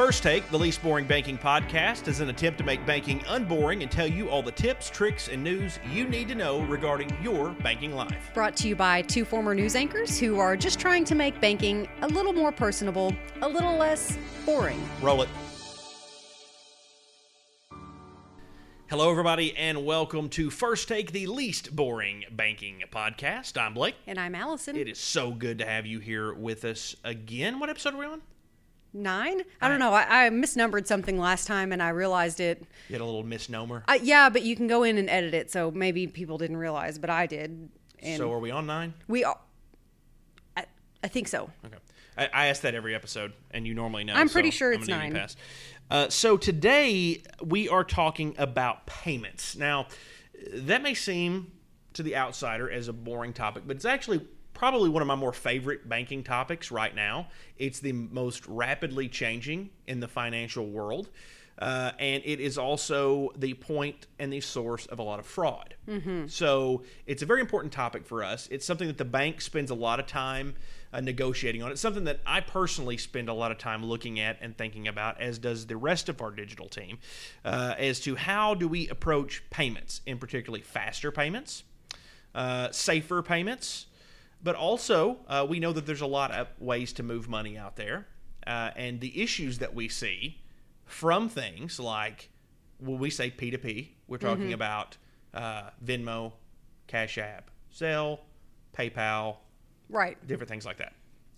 First Take, the least boring banking podcast, is an attempt to make banking unboring and tell you all the tips, tricks, and news you need to know regarding your banking life. Brought to you by two former news anchors who are just trying to make banking a little more personable, a little less boring. Roll it. Hello, everybody, and welcome to First Take, the least boring banking podcast. I'm Blake. And I'm Allison. It is so good to have you here with us again. What episode are we on? Nine? I don't know. I, I misnumbered something last time and I realized it. You had a little misnomer. Uh, yeah, but you can go in and edit it, so maybe people didn't realize, but I did. And so are we on nine? we are. I, I think so. Okay. I, I ask that every episode, and you normally know. I'm pretty so sure it's gonna give you nine. pass. Uh, so today we are talking about payments. Now, that may seem to the outsider as a boring topic, but it's actually probably one of my more favorite banking topics right now. It's the most rapidly changing in the financial world. Uh, and it is also the point and the source of a lot of fraud. So it's a very important topic for us. It's something that the bank spends a lot of time uh, negotiating on. It's something that I personally spend a lot of time looking at and thinking about, as does the rest of our digital team, uh, as to how do we approach payments, in particularly faster payments, uh, safer payments, but also uh, we know that there's a lot of ways to move money out there, uh, and the issues that we see from things like when we say P2P, we're talking about uh, Venmo, Cash App, Zelle, PayPal, Right. different things like that.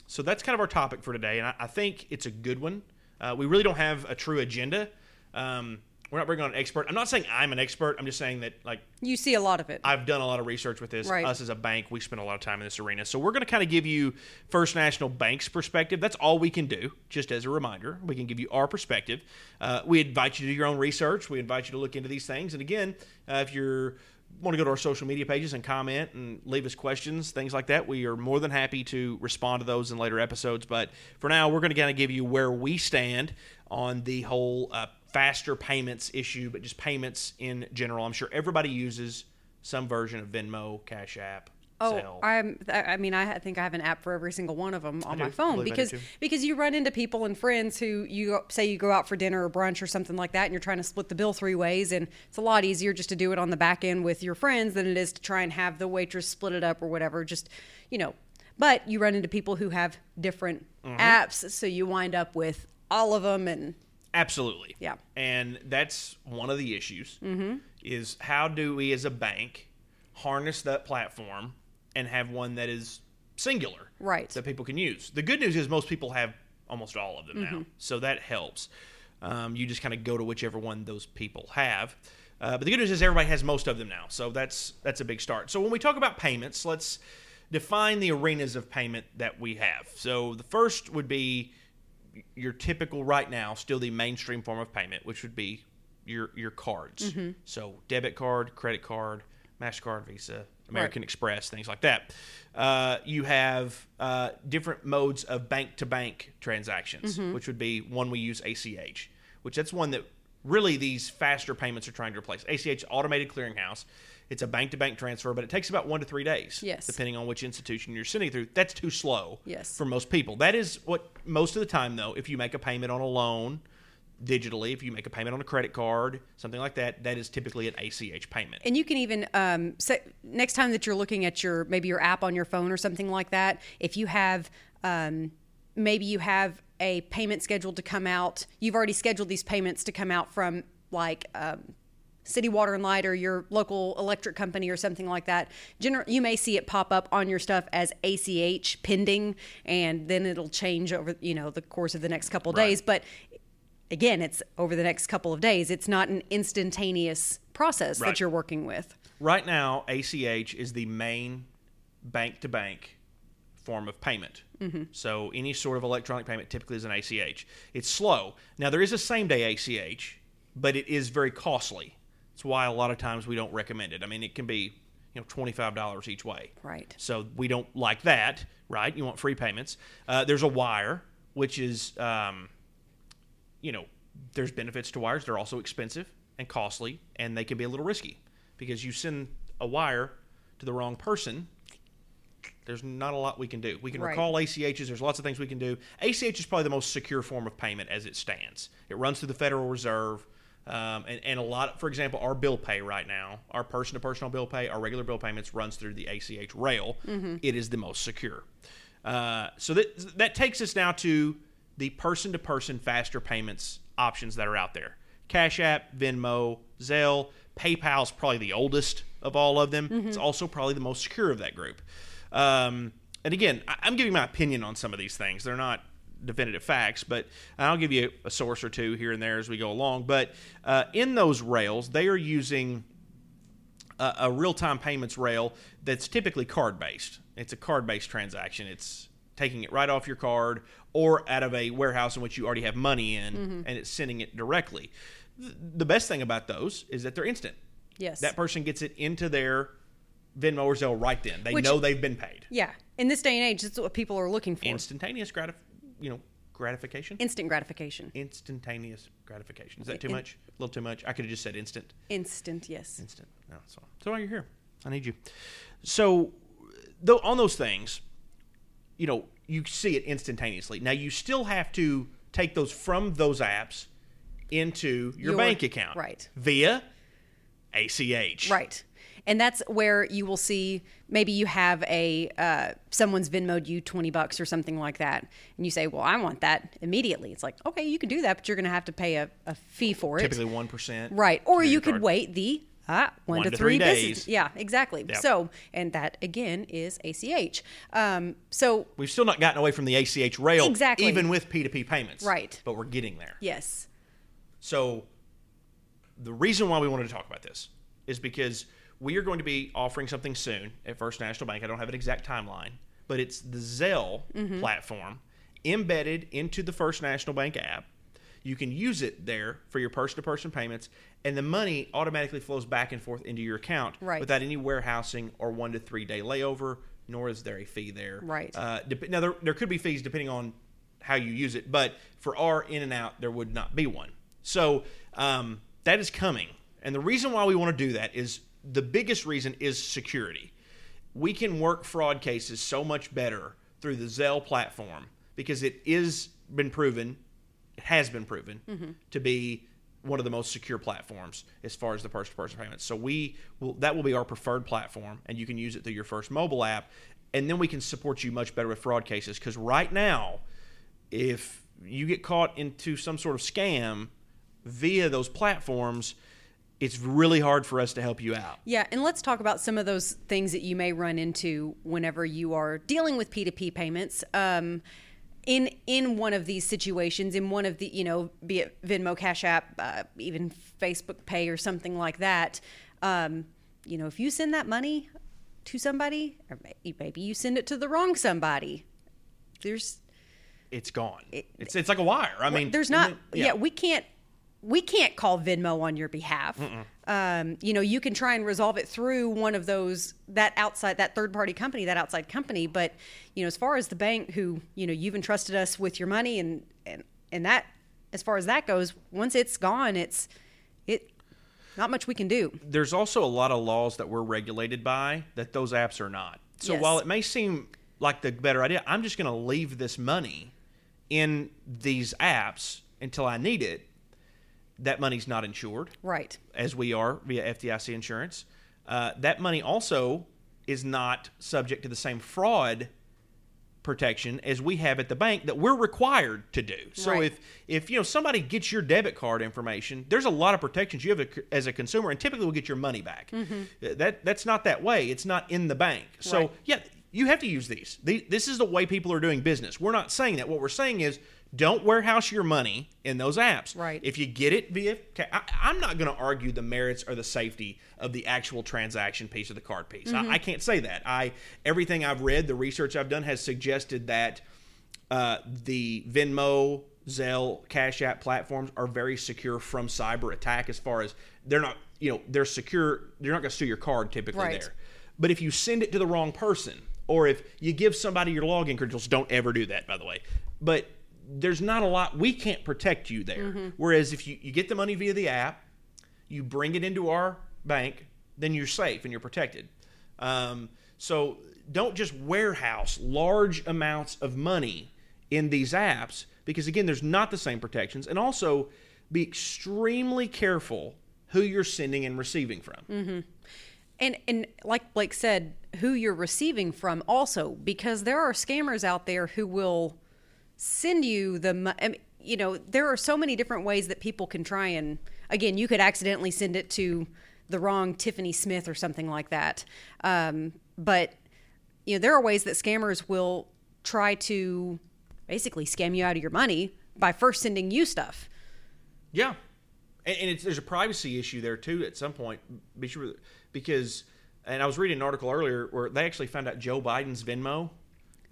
So that's kind of our topic for today, and I, I think it's a good one. Uh, we really don't have a true agenda. Um, we're not bringing on an expert. I'm not saying I'm an expert. I'm just saying that like You see a lot of it. I've done a lot of research with this. Right. Us as a bank, we spend a lot of time in this arena. So we're going to kind of give you First National Bank's perspective. That's all we can do, just as a reminder. We can give you our perspective. Uh, we invite you to do your own research. We invite you to look into these things. And again, uh, if you're want to go to our social media pages and comment and leave us questions, things like that, we are more than happy to respond to those in later episodes. But for now, we're going to kind of give you where we stand on the whole uh, faster payments issue, but just payments in general. I'm sure everybody uses some version of Venmo, Cash App, Oh, Zelle. I'm. I mean, I think I have an app for every single one of them on my phone believe I do because because you run into people and friends who you say you go out for dinner or brunch or something like that, and you're trying to split the bill three ways, and it's a lot easier just to do it on the back end with your friends than it is to try and have the waitress split it up or whatever. Just you know, but you run into people who have different Mm-hmm. apps, so you wind up with all of them, and Absolutely. Yeah. And that's one of the issues mm-hmm. is how do we as a bank harness that platform and have one that is singular Right. that people can use. The good news is most people have almost all of them Mm-hmm. now, so that helps. Um, you just kind of go to whichever one those people have. Uh, but the good news is everybody has most of them now, so that's that's a big start. So when we talk about payments, let's define the arenas of payment that we have. So the first would be your typical right now, still the mainstream form of payment, which would be your your cards. So debit card, credit card, Mastercard, Visa, American Express, things like that. Uh, you have uh, different modes of bank to bank transactions, which would be one we use ACH, which that's one that really these faster payments are trying to replace. ACH automated clearinghouse. It's a bank to bank transfer, but it takes about one to three days, Yes. depending on which institution you're sending through. That's too slow Yes. for most people. That is what most of the time, though, if you make a payment on a loan digitally, if you make a payment on a credit card, something like that, that is typically an ACH payment. And you can even um, say, next time that you're looking at your maybe your app on your phone or something like that, if you have um, maybe you have a payment scheduled to come out, you've already scheduled these payments to come out from like. Um, City Water and Light or your local electric company or something like that. Gener- you may see it pop up on your stuff as ACH pending, and then it'll change over you know the course of the next couple of Right. days. But again, it's over the next couple of days. It's not an instantaneous process Right. that you're working with. Right now, ACH is the main bank to bank form of payment. Mm-hmm. So any sort of electronic payment typically is an ACH. It's slow. Now, there is a same day ACH, but it is very costly. That's why a lot of times we don't recommend it. I mean, it can be you know twenty five dollars each way. Right. So we don't like that, right? You want free payments. Uh, there's a wire, which is, um, you know, there's benefits to wires. They're also expensive and costly, and they can be a little risky because you send a wire to the wrong person, there's not a lot we can do. We can Right. recall ACHs. There's lots of things we can do. ACH is probably the most secure form of payment as it stands. It runs through the Federal Reserve. Um, and, and a lot, for example, our bill pay right now, our person to personal bill pay, our regular bill payments runs through the ACH rail. It is the most secure. Uh, so that that takes us now to the person to person faster payments options that are out there. Cash App, Venmo, Zelle, PayPal's probably the oldest of all of them. It's also probably the most secure of that group. Um, and again, I- I'm giving my opinion on some of these things. They're not definitive facts, but I'll give you a source or two here and there as we go along. But uh, in those rails, they are using a, a real-time payments rail that's typically card-based. It's a card-based transaction. It's taking it right off your card or out of a warehouse in which you already have money in, and it's sending it directly. Th- The best thing about those is that they're instant. Yes. That person gets it into their Venmo or Zelle right then. They Which- know they've been paid. yeah. In this day and age, that's what people are looking for. Instantaneous gratif- you know, gratification. Instant gratification. Instantaneous gratification. Is that too In- much? A little too much. I could have just said instant. Instant, yes. Instant. No, that's all. So why you're here. I need you. So, though on those things, you know, you see it instantaneously. Now you still have to take those from those apps into your, Your- bank account, right. Via ACH, Right. And that's where you will see maybe you have a uh, someone's Venmoed you twenty bucks or something like that, and you say, "Well, I want that immediately." It's like, okay, you can do that, but you're going to have to pay a, a fee for it, Typically one percent, right? Or you could card. wait the uh, one, One to, to three, three business. days. Yeah, exactly. Yep. So, and that again is ACH. Um, so, We've still not gotten away from the ACH rail, Exactly. even with P2P payments, Right. But we're getting there. yes, So, the reason why we wanted to talk about this is because we are going to be offering something soon at First National Bank. I don't have an exact timeline, but it's the Zelle platform embedded into the First National Bank app. You can use it there for your person to person payments, and the money automatically flows back and forth into your account Right. without any warehousing or one to three day layover, nor is there a fee there. Right. Uh, dep- now, there, there could be fees depending on how you use it, but for our in and out, there would not be one. So um, that is coming. And the reason why we want to do that is the biggest reason is security. We can work fraud cases so much better through the Zelle platform because it is been proven, it has been proven mm-hmm. to be one of the most secure platforms as far as the person-to-person payments. So we will that will be our preferred platform, and you can use it through your first mobile app, and then we can support you much better with fraud cases. Because right now, if you get caught into some sort of scam via those platforms, it's really hard for us to help you out. Yeah, and let's talk about some of those things that you may run into whenever you are dealing with P2P payments. Um, in in one of these situations, in one of the you know, be it Venmo, Cash App, uh, even Facebook Pay or something like that, um, you know, if you send that money to somebody, or maybe you send it to the wrong somebody, there's It's gone. it's it's like a wire. I mean, there's not yeah. we can't we can't call venmo on your behalf um, you know you can try and resolve it through one of those that outside that third party company that outside company but you know as far as the bank who you know you've entrusted us with your money and and and that as far as that goes once it's gone it's it not much we can do there's also a lot of laws that we're regulated by that those apps are not. So Yes. while it may seem like the better idea, I'm just going to leave this money in these apps until I need it. That money's not insured, right as we are via FDIC insurance. Uh, that money also is not subject to the same fraud protection as we have at the bank that we're required to do. So Right. if if you know somebody gets your debit card information, there's a lot of protections you have a- as a consumer, and typically we'll get your money back. Uh, That that's not that way. It's not in the bank. So Right. yeah, you have to use these. The, this is the way people are doing business. We're not saying that. What we're saying is don't warehouse your money in those apps. Right. If you get it via, I, I'm not going to argue the merits or the safety of the actual transaction piece of the card piece. I, I can't say that. I everything I've read, the research I've done has suggested that uh, the Venmo, Zelle, Cash App platforms are very secure from cyber attack. As far as they're not, you know, they're secure. They're not going to steal your card typically Right. there. But if you send it to the wrong person, or if you give somebody your login credentials, don't ever do that, by the way. But there's not a lot we can't protect you there. Whereas if you, you get the money via the app, you bring it into our bank, then you're safe and you're protected. Um, so don't just warehouse large amounts of money in these apps because again, there's not the same protections, and also be extremely careful who you're sending and receiving from. And and like Blake said, who you're receiving from also because there are scammers out there who will send you the you know, there are so many different ways that people can try and again, you could accidentally send it to the wrong Tiffany Smith or something like that. Um, but you know, there are ways that scammers will try to basically scam you out of your money by first sending you stuff. Yeah, and, and it's, there's a privacy issue there too. At some point, be sure because, and I was reading an article earlier where they actually found out Joe Biden's Venmo,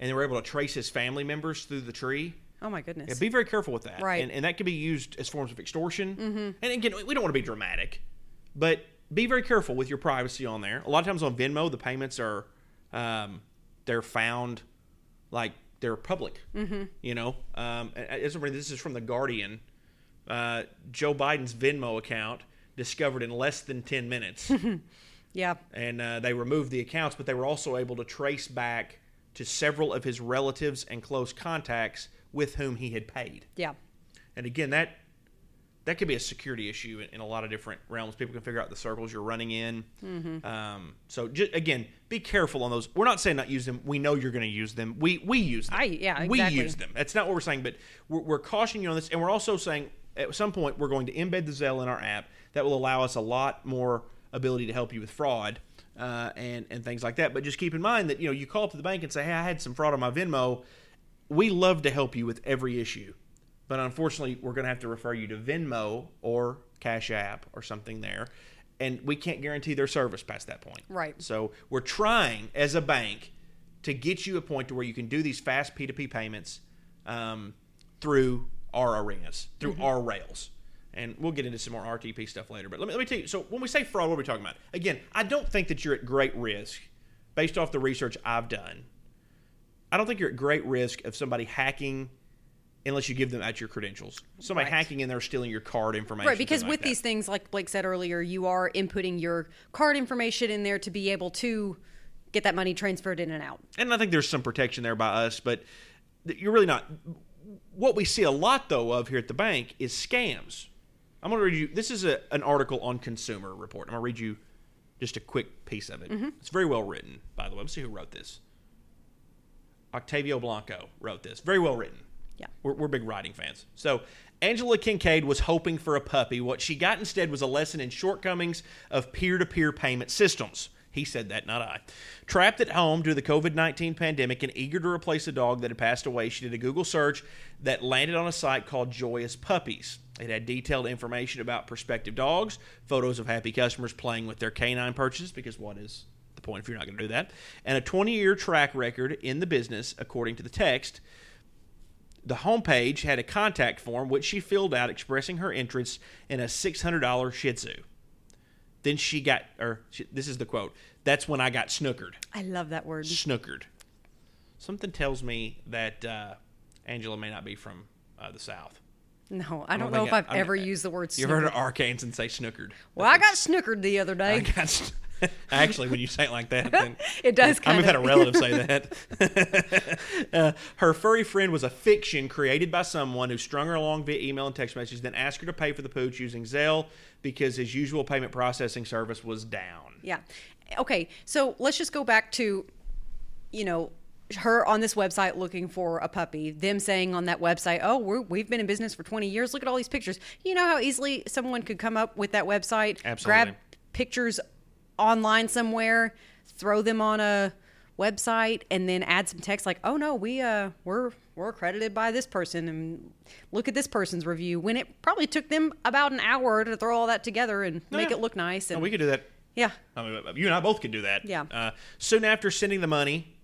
and they were able to trace his family members through the tree. Oh my goodness. Yeah, be very careful with that. Right. And, and that can be used as forms of extortion. Mm-hmm. And again, we don't want to be dramatic, but be very careful with your privacy on there. A lot of times on Venmo, the payments are um, they're found like they're public. Mm-hmm. You know, um, and as a- this is from the Guardian. Uh, Joe Biden's Venmo account discovered in less than ten minutes yeah. and uh, they removed the accounts, but they were also able to trace back to several of his relatives and close contacts with whom he had paid. Yeah. And again, that that could be a security issue in, in a lot of different realms. People can figure out the circles you're running in. Mm-hmm. Um, so ju- again, be careful on those. We're not saying not use them. We know you're going to use them. We we use them. I- yeah, exactly. we use them. That's not what we're saying, but we're, we're cautioning you on this, and we're also saying at some point we're going to embed the Zelle in our app. That will allow us a lot more ability to help you with fraud uh, and and things like that. But just keep in mind that you know you call up to the bank and say, "Hey, I had some fraud on my Venmo." We love to help you with every issue, but unfortunately, we're going to have to refer you to Venmo or Cash App or something there, and we can't guarantee their service past that point. Right. So we're trying as a bank to get you a point to where you can do these fast P2P payments um, through our arenas, through our rails. And we'll get into some more RTP stuff later. But let me, let me tell you so, when we say fraud, what are we talking about? Again, I don't think that you're at great risk based off the research I've done. I don't think you're at great risk of somebody hacking unless you give them out your credentials. Somebody Right. hacking in there stealing your card information. Right, because something with that. these things, like Blake said earlier, you are inputting your card information in there to be able to get that money transferred in and out. and I think there's some protection there by us, but you're really not. What we see a lot though of here at the bank is scams. I'm going to read you. This is a, an article on Consumer Report. I'm going to read you just a quick piece of it. Mm-hmm. It's very well written, by the way. Let's see who wrote this. Octavio Blanco wrote this. Very well written. Yeah. We're, we're big writing fans. So, Angela Kincaid was hoping for a puppy. What she got instead was a lesson in shortcomings of peer to peer payment systems. He said that, not I. Trapped at home due to the COVID 19 pandemic and eager to replace a dog that had passed away, she did a Google search that landed on a site called Joyous Puppies. It had detailed information about prospective dogs, photos of happy customers playing with their canine purchases, because what is the point if you're not going to do that? And a 20 year track record in the business, according to the text. The homepage had a contact form which she filled out expressing her interest in a $600 Shih Tzu. Then she got, or she, this is the quote, that's when I got snookered. I love that word. Snookered. Something tells me that uh, Angela may not be from uh, the South. No, I don't, don't know if I- I've I'm- ever used the word You ever heard snookered. of Arkansas say snookered? Well, I got snookered the other I day. got Actually, when you say it like that, then It does come I've had a relative say that. uh, her furry friend was a fiction created by someone who strung her along via email and text messages, then asked her to pay for the pooch using Zelle because his usual payment processing service was down. Yeah. Okay, so let's just go back to, you know, her on this website looking for a puppy. Them saying on that website, "Oh, we're, we've been in business for 20 years. Look at all these pictures." You know how easily someone could come up with that website, Absolutely. grab pictures online somewhere, throw them on a website, and then add some text like, "Oh no, we uh we're we're accredited by this person, and look at this person's review." When it probably took them about an hour to throw all that together and make yeah. it look nice. And And we could do that. yeah, I mean, you and I both could do that. Yeah. Uh, soon after sending the money,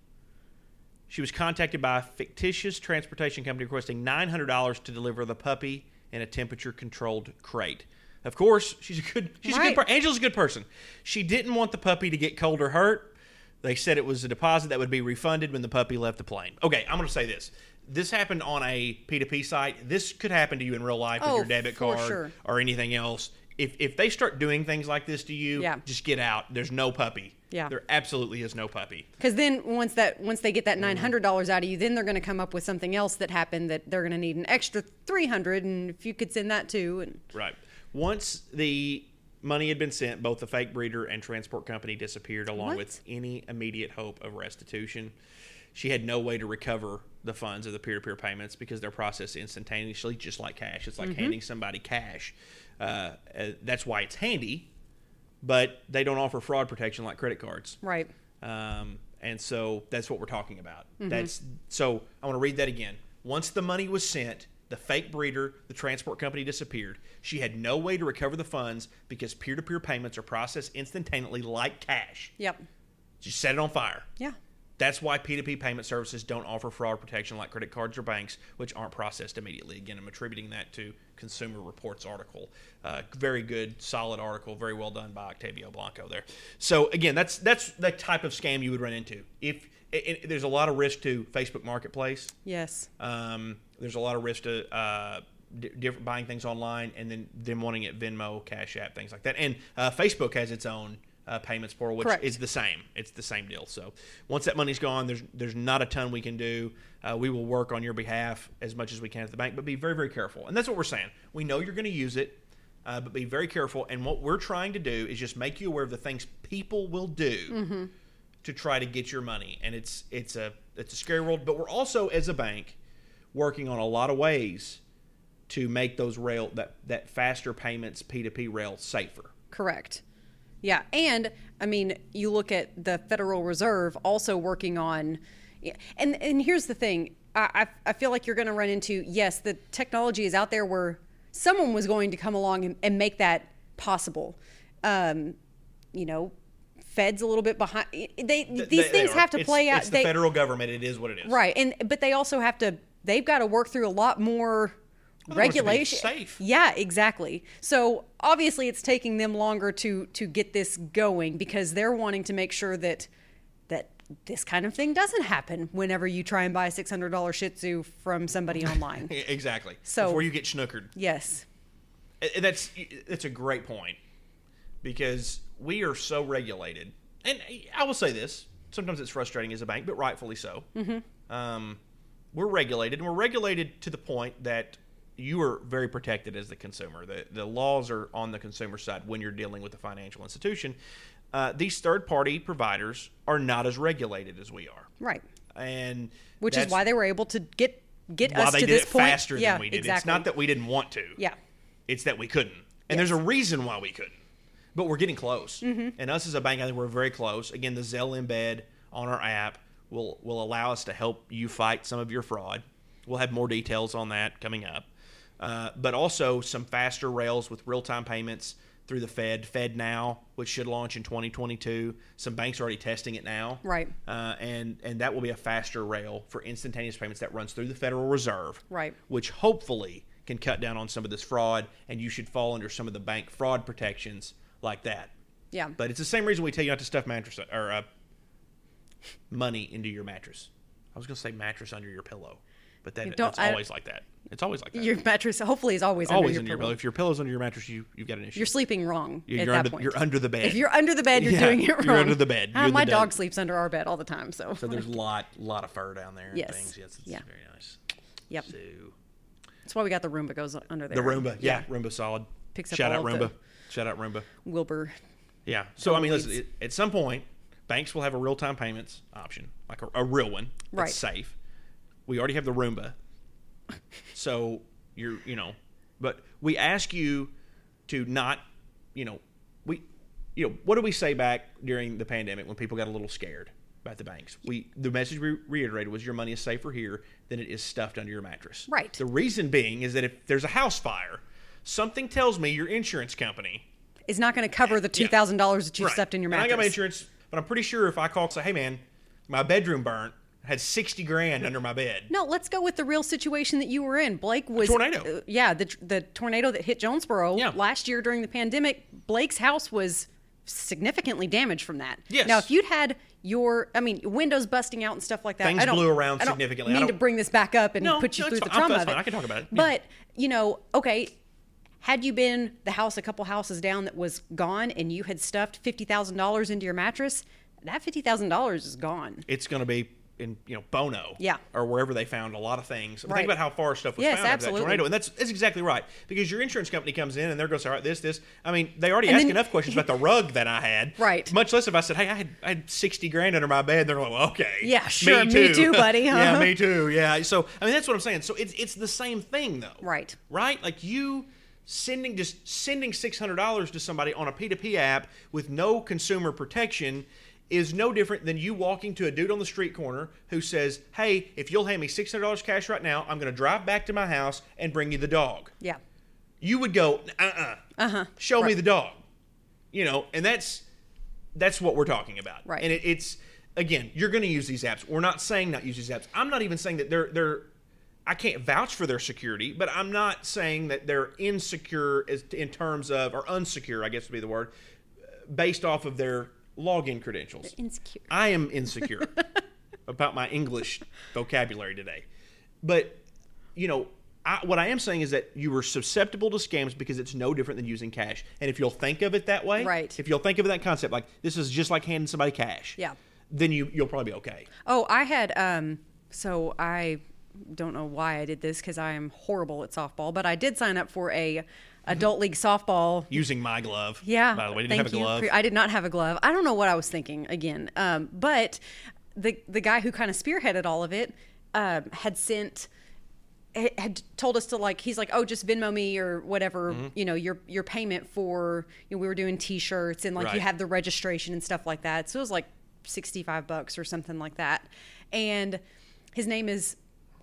she was contacted by a fictitious transportation company requesting $900 to deliver the puppy in a temperature-controlled crate. Of course, she's a good. She's a good. Per- Angela's a good person. She didn't want the puppy to get cold or hurt. They said it was a deposit that would be refunded when the puppy left the plane. Okay, I'm going to say this. This happened on a P2P site. This could happen to you in real life with Oh, your debit card sure. or anything else. If if they start doing things like this to you, Yeah. just get out. There's no puppy. Yeah. There absolutely is no puppy. Because then once that once they get Mm-hmm. that nine hundred dollars out of you, then they're going to come up with something else that happened that they're going to need an extra three hundred, and if you could send that too, and Right. Once the money had been sent, both the fake breeder and transport company disappeared, along What? with any immediate hope of restitution. She had no way to recover the funds of the peer-to-peer payments because they're processed instantaneously, just like cash. It's like Mm-hmm. handing somebody cash. Uh, uh, that's why it's handy, but they don't offer fraud protection like credit cards. right, Um, and so that's what we're talking about. Mm-hmm. That's so I want to read that again. Once the money was sent, the fake breeder, the transport company disappeared. She had no way to recover the funds because peer-to-peer payments are processed instantaneously like cash. yep, She set it on fire. yeah, That's why P2P payment services don't offer fraud protection like credit cards or banks, which aren't processed immediately. Again, I'm attributing that to Consumer Reports article. Uh, very good, solid article, very well done by Octavio Blanco there. So again, that's that's the type of scam you would run into. If it, it- there's a lot of risk to Facebook Marketplace, yes, um, there's a lot of risk to uh, di different buying things online, and then them wanting it Venmo, Cash App, things like that. And uh, Facebook has its own uh, payments portal, which Correct. is the same. It's the same deal. So once that money's gone, there's there's not a ton we can do. Uh, we will work on your behalf as much as we can at the bank, but be very very careful. And that's what we're saying. We know you're going to use it. Uh, but be very careful. And what we're trying to do is just make you aware of the things people will do to try to get your money. And it's it's a it's a scary world. But we're also as a bank working on a lot of ways to make those rail that that faster payments P2P rail safer. correct, yeah, and I mean, you look at the Federal Reserve also working on, and and here's the thing, I I, feel like you're going to run into yes, the technology is out there where someone was going to come along and, and make that possible, um, you know. Fed's a little bit behind. They these They- they things have to It's- play out. It's they, the federal government. It is what it is. Right, and but they also have to. They've got to work through a lot more Well, they want it to be regulation. safe. Yeah, exactly. So obviously, it's taking them longer to to get this going because they're wanting to make sure that that this kind of thing doesn't happen whenever you try and buy a six hundred dollar Shih Tzu from somebody online. Exactly. So- before you get snookered, yes. And that's that's a great point because we are so regulated, and I will say this: sometimes it's frustrating as a bank, but rightfully so. Mm-hmm. Um, we're regulated, and we're regulated to the point that you are very protected as the consumer. The the laws are on the consumer side when you're dealing with a financial institution. Uh, these third party providers are not as regulated as we are, Right. and Which is why they were able to get get why us they to did this it point faster yeah, than we did. Exactly. It's not that we didn't want to. Yeah. It's that we couldn't. And there's a reason why we couldn't. But we're getting close. Mm-hmm. And us as a bank, I think we're very close. Again, the Zelle embed on our app will will allow us to help you fight some of your fraud. We'll have more details on that coming up. Uh, but also some faster rails with real time payments through the Fed, FedNow, which should launch in 2022. Some banks are already testing it now, Right. Uh, and and that will be a faster rail for instantaneous payments that runs through the Federal Reserve, Right. Which hopefully can cut down on some of this fraud, and you should fall under some of the bank fraud protections like that. Yeah. But it's the same reason we tell you not to stuff mattress or uh, money into your mattress. I was going to say mattress under your pillow, but that, don't- it's I- always like that. It's always like that. your mattress hopefully is always, always under under your your pillow. If your pillow's under your mattress, you you've got an issue. You're sleeping wrong You're, at you're that under, point. you're under the bed. If you're under the bed, you're Yeah, doing it wrong. you're under the bed. Ah, You're the my dog. dog sleeps under our bed all the time. So, so there's a lot, lot of fur down there. and Yes. Things. Yes. It's Yeah. very nice. yep. So That's why we got the Roomba goes under there. the Roomba, yeah, Roomba solid. Picks up Shout all out of Roomba. the- Shout out Roomba. Wilbur. Yeah. So I mean, listen. It, at some point, banks will have a real time payments option, like a, a real one that's Right. safe. We already have the Roomba, so you're you know, but we ask you to not, you know, we, you know, what do we say back during the pandemic when people got a little scared about the banks? We the message we reiterated was your money is safer here than it is stuffed under your mattress. Right. The reason being is that if there's a house fire, something tells me your insurance company Is not going to cover the two thousand dollars that you Right. stuffed in your And mattress. I got my insurance, but I'm pretty sure if I call and say, "Hey, man, my bedroom burnt," had sixty grand under my bed. No, let's go with the real situation that you were in. Blake was tornado. uh, yeah, the the tornado that hit Jonesboro Yeah. last year during the pandemic. Blake's house was significantly damaged from that. Yes. Now, if you'd had your, I mean, windows busting out and stuff like that, Things I don't, blew around I don't significantly. I Mean to don't- bring this back up and No, put you no, through the trauma of it. fine. I can talk about it. Yeah. But you know, okay. had you been the house a couple houses down that was gone and you had stuffed $50,000 into your mattress, that $50,000 is gone. It's going to be in you know Bono, Yeah. or wherever they found a lot of things. Right. Think about how far stuff was Yes, found after that tornado, and that's that's exactly right. Because your insurance company comes in and they're going to say, all right, this, this. I mean, they already And asked then- enough questions about the rug that I had, Right. Much less if I said, hey, I had I had sixty grand under my bed. They're like, well, okay, Yeah, sure, me too, buddy, yeah, me too. Yeah. So I mean, that's what I'm saying. So it's it's the same thing though, Right. Right? Like you sending just sending six hundred dollars to somebody on a P2P app with no consumer protection is no different than you walking to a dude on the street corner who says, "Hey, if you'll hand me six hundred dollars cash right now, I'm going to drive back to my house and bring you the dog." Yeah. You would go, "Uh-uh, Uh-huh. show me the dog," you know, and that's that's what we're talking about, Right. And it, it's again, you're going to use these apps. We're not saying not use these apps. I'm not even saying that they're they're. I can't vouch for their security, but I'm not saying that they're insecure as in terms of or unsecure, I guess would be the word, based off of their login credentials. Insecure. I am insecure about my English vocabulary today. But, you know, I, what I am saying is that you were susceptible to scams because it's no different than using cash. And if you'll think of it that way, Right. if you'll think of that concept, like this is just like handing somebody cash, Yeah. then you, you'll probably be okay. Oh, I had um so I don't know why I did this cuz I am horrible at softball, but I did sign up for a adult league softball Using my glove. Yeah. By the way, did you thank have a glove? I did not have a glove. I don't know what I was thinking again. Um, but the the guy who kind of spearheaded all of it um, had sent had- had told us to like he's like oh just Venmo me or whatever Mm-hmm. you know your your payment for you know, we were doing t-shirts and like you Right. have the registration and stuff like that so it was like 65 bucks or something like that and his name is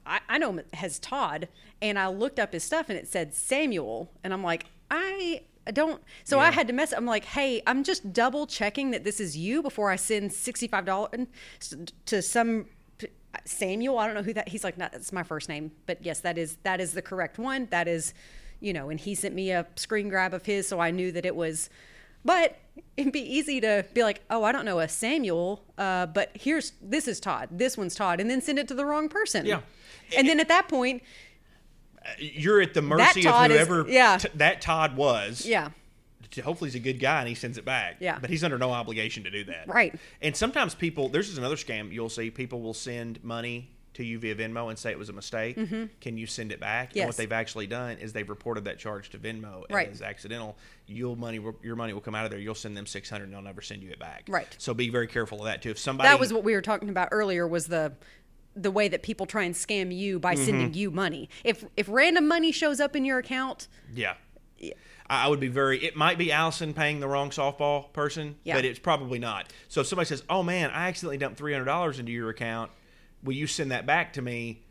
I, I know him as Todd and I looked up his stuff and it said Samuel and I'm like I don't so I had to mess up. I'm like hey I'm just double checking that this is you before I send $65 to some Samuel. I don't know who that. He's like, no, that's my first name, but yes, that is that is the correct one. That is, you know, and he sent me a screen grab of his, so I knew that it was. But it'd be easy to be like, oh, I don't know a Samuel, uh, but here's this is Todd. This one's Todd, and then send it to the wrong person. Yeah. And then at that point, You're at the mercy of Todd is- whoever yeah. t- that Todd was. yeah, hopefully he's a good guy and he sends it back. Yeah. But he's under no obligation to do that. Right. And sometimes people, there's just another scam you'll see. People will send money to you via Venmo and say it was a mistake. Can you send it back? And Mm-hmm. Yes. what they've actually done is they've reported that charge to Venmo Right. as accidental. You'll money, your money will come out of there. You'll send them 600 and they'll never send you it back. Right. So be very careful of that too. If somebody that was what we were talking about earlier. Was the the way that people try and scam you by Mm-hmm. sending you money. If if random money shows up in your account, Yeah. I I would be very. It might be Allison paying the wrong softball person, Yeah. but it's probably not. So if somebody says, "Oh man, I accidentally dumped three hundred dollars into your account. Will you send that back to me?"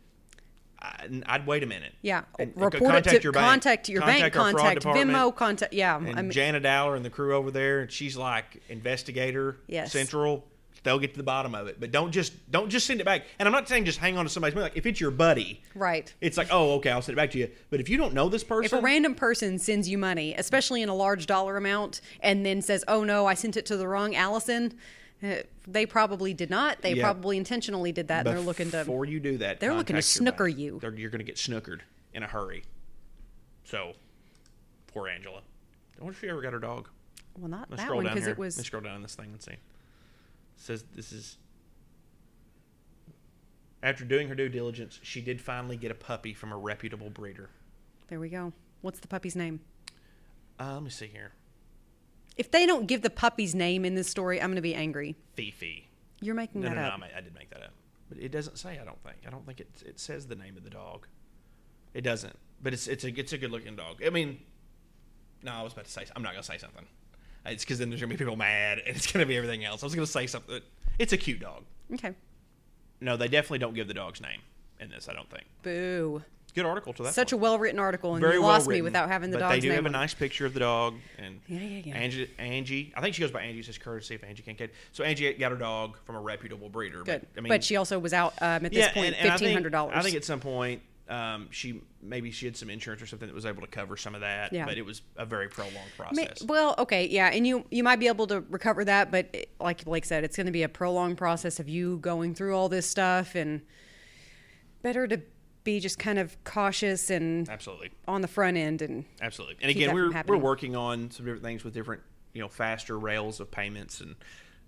I'd wait a minute. Yeah, And- report contact it to your bank. contact your bank, Contact contact. Venmo, contact. Yeah, And I mean, Janet Dowler and the crew over there, and she's like investigator Yes. central. They'll get to the bottom of it, but don't just don't just send it back. And I'm not saying just hang on to somebody's money. Like if it's your buddy, right. it's like, oh, okay, I'll send it back to you. But if you don't know this person, If a random person sends you money, especially in a large dollar amount, and then says, "Oh no, I sent it to the wrong Allison," uh, they probably did not. They Yeah. probably intentionally did that. and they're looking to. before you do that. They're looking to snooker you. They're, you're going to get snookered in a hurry. So, poor Angela. I wonder if she ever got her dog. Well, not Let's that scroll one down because it was. Let's scroll down on this thing and see. Says this is. After doing her due diligence, she did finally get a puppy from a reputable breeder. There we go. What's the puppy's name? Uh, let me see here. If they don't give the puppy's name in this story, I'm going to be angry. Fifi. You're making No, that no, no, up. I, ma- I did make that up. But it doesn't say, I don't think. I don't think it, it says the name of the dog. It doesn't. But it's it's a it's a good looking dog. I mean, no, I was about to say. I'm not gonna say something. It's because then there's gonna be people mad, and it's gonna be everything else. I was gonna say something. It's a cute dog. Okay. No, they definitely don't give the dog's name in this. I don't think. Boo. Good article to that. Such a well written article, and very you well lost me without having the but dog's they do name. have a on it. nice picture of the dog and Yeah, yeah, yeah. Angie, Angie. I think she goes by Angie. Says courtesy if Angie can't get. So Angie got her dog from a reputable breeder. Good. But, I mean, but she also was out um, at this point and- and fifteen dollars. I think at some point um, she maybe she had some insurance or something that was able to cover some of that. Yeah. But it was a very prolonged process. well, okay, yeah, and you you might be able to recover that, but it- like Blake said, it's going to be a prolonged process of you going through all this stuff, and better to be just kind of cautious and Absolutely. on the front end and Absolutely. And again, we're we're working on some different things with different you know faster rails of payments and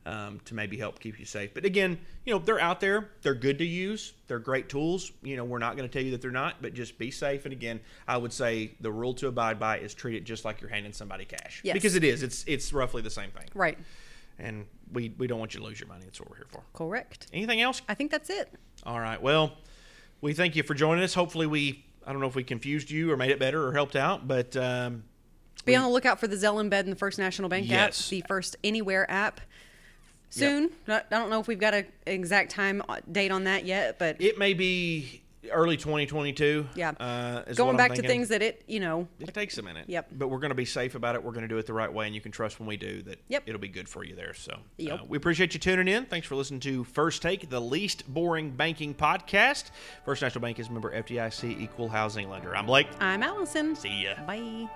um, to maybe help keep you safe. But again, you know they're out there. They're good to use. They're great tools. You know we're not going to tell you that they're not, but just be safe. And again, I would say the rule to abide by is treat it just like you're handing somebody cash Yes. because it is. It's it's roughly the same thing. right. And we we don't want you to lose your money. That's what we're here for. Correct. Anything else? I think that's it. All right. Well, we thank you for joining us. Hopefully we. I don't know if we confused you or made it better or helped out, but um, Be on the lookout for the Zelle embed in the First National Bank Yes. app, the first Anywhere app. Soon. Not, I don't know if we've got an exact time uh, date on that yet, but It may be early 2022. yeah. Uh, Going back to things that it, you know, It takes a minute. Yep. But we're going to be safe about it. We're going to do it the right way, and you can trust when we do that Yep. it'll be good for you there. So Yep. uh, we appreciate you tuning in. Thanks for listening to First Take, the least boring banking podcast. First National Bank is a member FDIC equal housing lender. I'm Blake. I'm Allison. See ya. Bye.